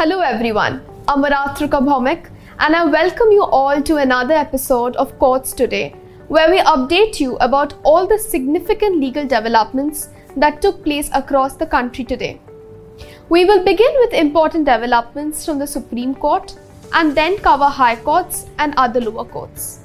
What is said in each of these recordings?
Hello everyone, I'm Aaratrika Bhaumik and I welcome you all to another episode of Courts Today, where we update you about all the significant legal developments that took place across the country today. We will begin with important developments from the Supreme Court and then cover High Courts and other lower courts.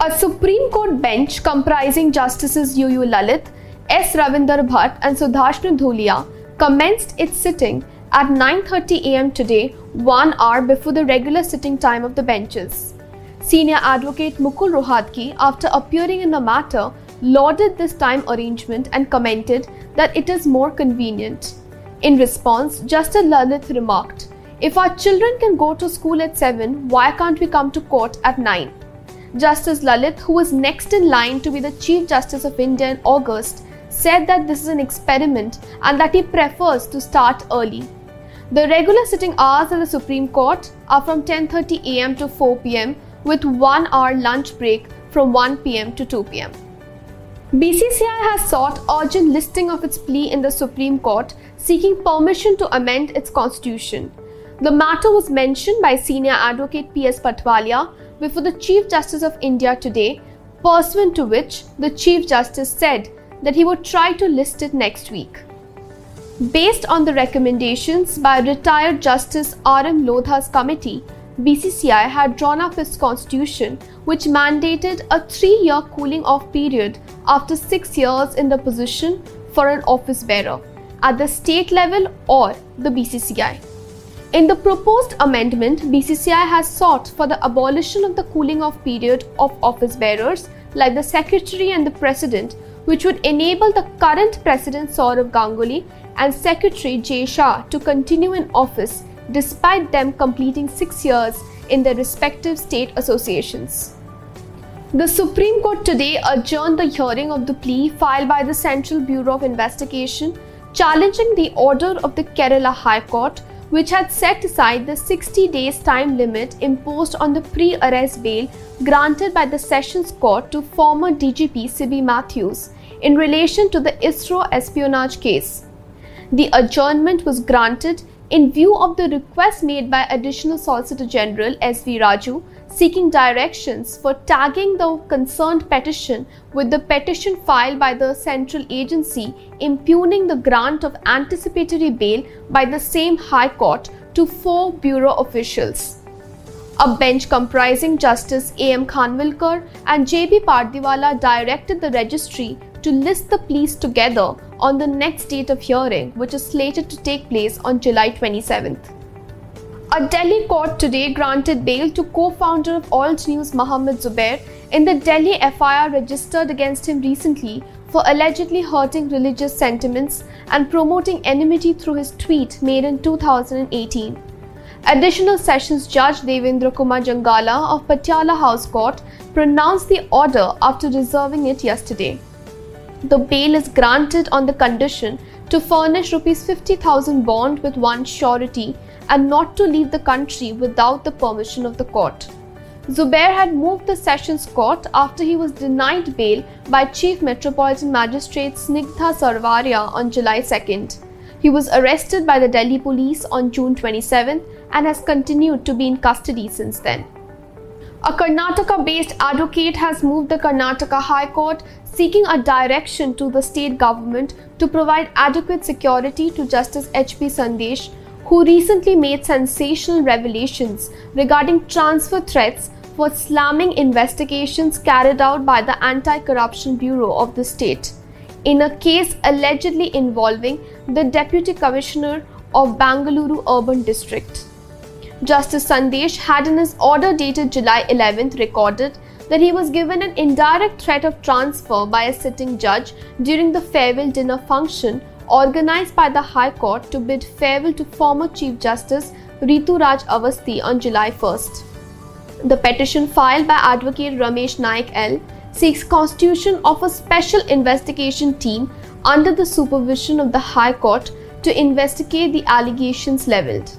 A Supreme Court bench comprising Justices UU Lalit, S. Ravindra Bhat, and Sudhanshu Dhulia commenced its sitting at 9:30 am today, 1 hour before the regular sitting time of the benches. Senior advocate Mukul Rohatgi, after appearing in the matter, lauded this time arrangement and commented that it is more convenient. In response, Justice Lalit remarked, If our children can go to school at 7, why can't we come to court at 9? Justice Lalit, who was next in line to be the Chief Justice of India in August, said that this is an experiment and that he prefers to start early. The regular sitting hours of the Supreme Court are from 10:30 am to 4 pm with 1 hour lunch break from 1 pm to 2 pm. BCCI has sought urgent listing of its plea in the Supreme Court seeking permission to amend its constitution. The matter was mentioned by senior advocate P.S. Patwalia before the Chief Justice of India today, pursuant to which the Chief Justice said that he would try to list it next week. Based on the recommendations by retired Justice R.M. Lodha's committee, BCCI had drawn up its constitution, which mandated a three year cooling off period after six years in the position for an office bearer at the state level or the BCCI. In the proposed amendment, BCCI has sought for the abolition of the cooling off period of office bearers like the Secretary and the President, which would enable the current President Sourav Ganguly and Secretary Jay Shah to continue in office despite them completing six years in their respective state associations. The Supreme Court today adjourned the hearing of the plea filed by the Central Bureau of Investigation challenging the order of the Kerala High Court, which had set aside the 60 days time limit imposed on the pre arrest bail granted by the Sessions Court to former DGP Siby Mathews in relation to the ISRO espionage case. The adjournment was granted in view of the request made by Additional Solicitor General S.V. Raju seeking directions for tagging the concerned petition with the petition filed by the central agency impugning the grant of anticipatory bail by the same High Court to four Bureau officials. A bench comprising Justice A.M. Khanwilkar and J.B. Pardiwala directed the registry to list the pleas together on the next date of hearing, which is slated to take place on July 27th. A Delhi court today granted bail to co-founder of Alt News Mohammed Zubair in the Delhi FIR registered against him recently for allegedly hurting religious sentiments and promoting enmity through his tweet made in 2018. Additional Sessions Judge Devendra Kumar Jangala of Patiala House Court pronounced the order after reserving it yesterday the bail is granted on the condition to furnish rupees 50,000 bond with one surety and not to leave the country without the permission of the court. Zubair had moved the Sessions Court after he was denied bail by Chief Metropolitan Magistrate Snigdha Sarvaria on July 2nd. He was arrested by the Delhi police on June 27 and has continued to be in custody since then. A Karnataka based advocate has moved the Karnataka High Court seeking a direction to the state government to provide adequate security to Justice H.P. Sandesh, who recently made sensational revelations regarding transfer threats for slamming investigations carried out by the Anti Corruption Bureau of the state in a case allegedly involving the Deputy Commissioner of Bangalore Urban District. Justice Sandesh had in his order dated July 11th recorded that he was given an indirect threat of transfer by a sitting judge during the farewell dinner function organized by the High Court to bid farewell to former Chief Justice Ritu Raj Awasthi on July 1st. The petition filed by Advocate Ramesh Naik L seeks constitution of a special investigation team under the supervision of the High Court to investigate the allegations leveled.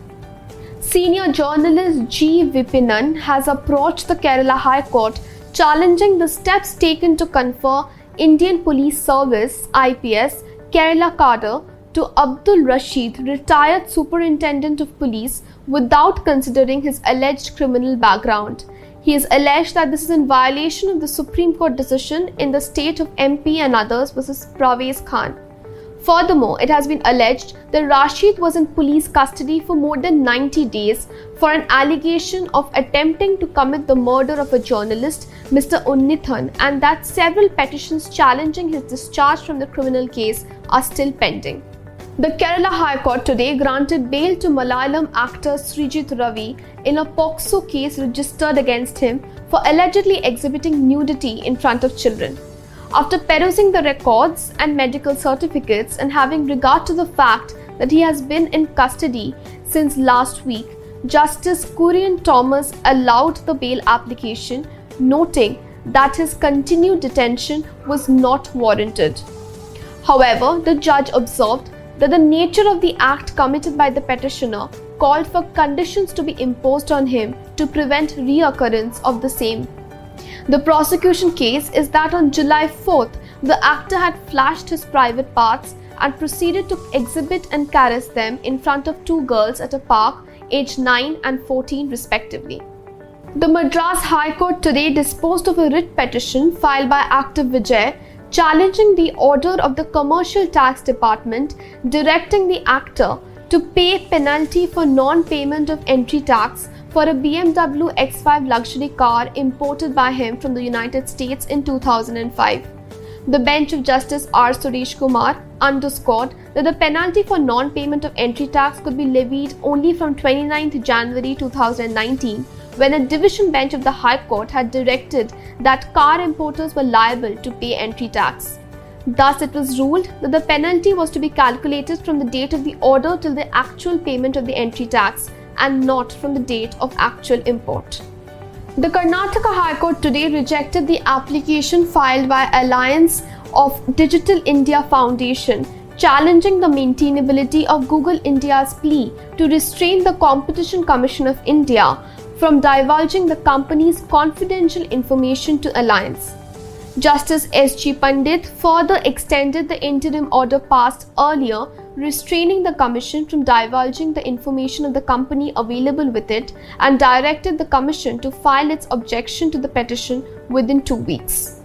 Senior journalist G. Vipinan has approached the Kerala High Court challenging the steps taken to confer Indian Police Service IPS Kerala cadre to Abdul Rashid, retired superintendent of police, without considering his alleged criminal background. He has alleged that this is in violation of the Supreme Court decision in the state of MP and others versus Parvez Khan. Furthermore, it has been alleged that Rashid was in police custody for more than 90 days for an allegation of attempting to commit the murder of a journalist, Mr. Unnithan, and that several petitions challenging his discharge from the criminal case are still pending. The Kerala High Court today granted bail to Malayalam actor Sreejith Ravi in a POCSO case registered against him for allegedly exhibiting nudity in front of children. After perusing the records and medical certificates and having regard to the fact that he has been in custody since last week, Justice Kurian Thomas allowed the bail application, noting that his continued detention was not warranted. However, the judge observed that the nature of the act committed by the petitioner called for conditions to be imposed on him to prevent reoccurrence of the same. The prosecution case is that on July 4th, the actor had flashed his private parts and proceeded to exhibit and caress them in front of two girls at a park aged 9 and 14 respectively. The Madras High Court today disposed of a writ petition filed by actor Vijay challenging the order of the Commercial Tax Department directing the actor to pay penalty for non-payment of entry tax for a BMW X5 luxury car imported by him from the United States in 2005. The bench of Justice R. Suresh Kumar underscored that the penalty for non-payment of entry tax could be levied only from 29 January 2019 when a division bench of the High Court had directed that car importers were liable to pay entry tax. Thus, it was ruled that the penalty was to be calculated from the date of the order till the actual payment of the entry tax and not from the date of actual import. The Karnataka High Court today rejected the application filed by Alliance of Digital India Foundation challenging the maintainability of Google India's plea to restrain the Competition Commission of India from divulging the company's confidential information to Alliance. Justice S.G. Pandit further extended the interim order passed earlier restraining the Commission from divulging the information of the company available with it and directed the Commission to file its objection to the petition within two weeks.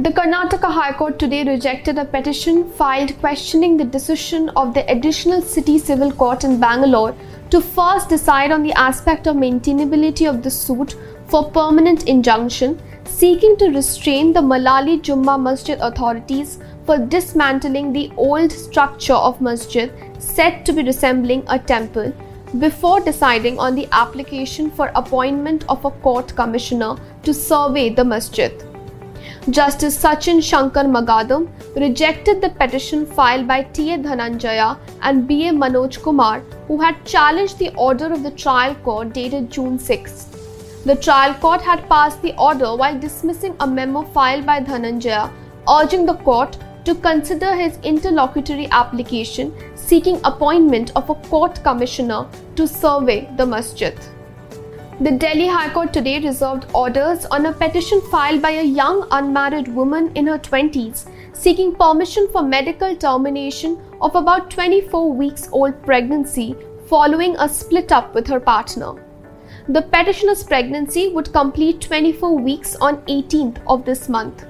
The Karnataka High Court today rejected a petition filed questioning the decision of the Additional City Civil Court in Bangalore to first decide on the aspect of maintainability of the suit for permanent injunction seeking to restrain the Malali Jumma Masjid authorities for dismantling the old structure of masjid said to be resembling a temple before deciding on the application for appointment of a court commissioner to survey the masjid. Justice Sachin Shankar Magadum rejected the petition filed by T.A. Dhananjaya and B.A. Manoj Kumar, who had challenged the order of the trial court dated June 6. The trial court had passed the order while dismissing a memo filed by Dhananjaya urging the court to consider his interlocutory application seeking appointment of a court commissioner to survey the masjid. The Delhi High Court today reserved orders on a petition filed by a young unmarried woman in her 20s seeking permission for medical termination of about 24 weeks old pregnancy following a split up with her partner. The petitioner's pregnancy would complete 24 weeks on 18th of this month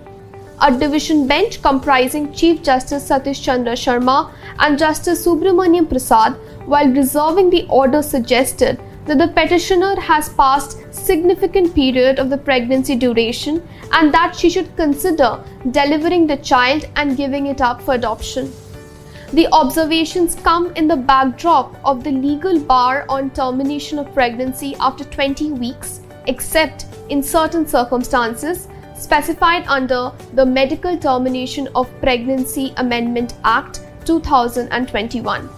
a division bench comprising Chief Justice Satish Chandra Sharma and Justice Subramaniam Prasad, while reserving the order, suggested that the petitioner has passed significant period of the pregnancy duration and that she should consider delivering the child and giving it up for adoption. The observations come in the backdrop of the legal bar on termination of pregnancy after 20 weeks, except in certain circumstances specified under the Medical Termination of Pregnancy Amendment Act 2021.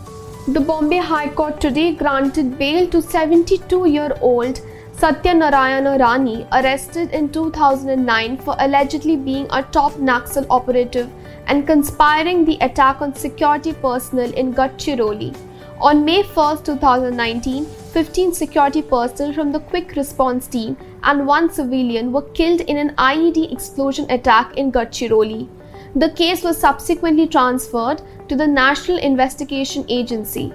The Bombay High Court today granted bail to 72 year old Satya Narayana Rani, arrested in 2009 for allegedly being a top Naxal operative and conspiring the attack on security personnel in Gadchiroli. On May 1, 2019, 15 security personnel from the Quick Response Team and one civilian were killed in an IED explosion attack in Gadchiroli. The case was subsequently transferred to the National Investigation Agency.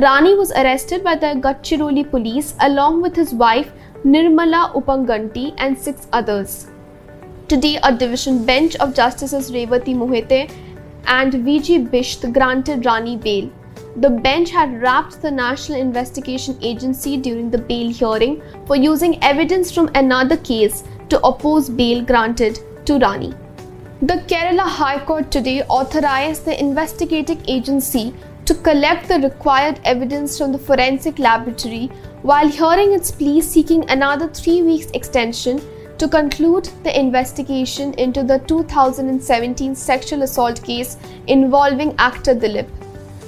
Rani was arrested by the Gadchiroli police along with his wife Nirmala Uppuganti and six others. Today, a division bench of Justices Revati Mohite and VG Bisht granted Rani bail. The bench had rapped the National Investigation Agency during the bail hearing for using evidence from another case to oppose bail granted to Rani. The Kerala High Court today authorized the investigating agency to collect the required evidence from the forensic laboratory while hearing its plea seeking another three weeks extension to conclude the investigation into the 2017 sexual assault case involving actor Dileep.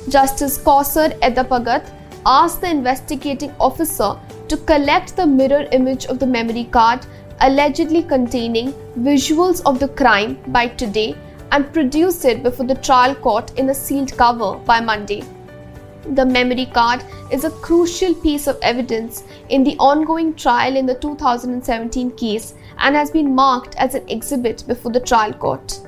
Justice Kauser Edappagath asked the investigating officer to collect the mirror image of the memory card allegedly containing visuals of the crime by today and produce it before the trial court in a sealed cover by Monday. The memory card is a crucial piece of evidence in the ongoing trial in the 2017 case and has been marked as an exhibit before the trial court.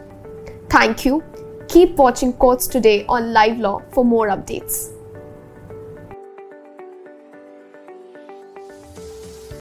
Thank you. Keep watching Courts Today on Live Law for more updates.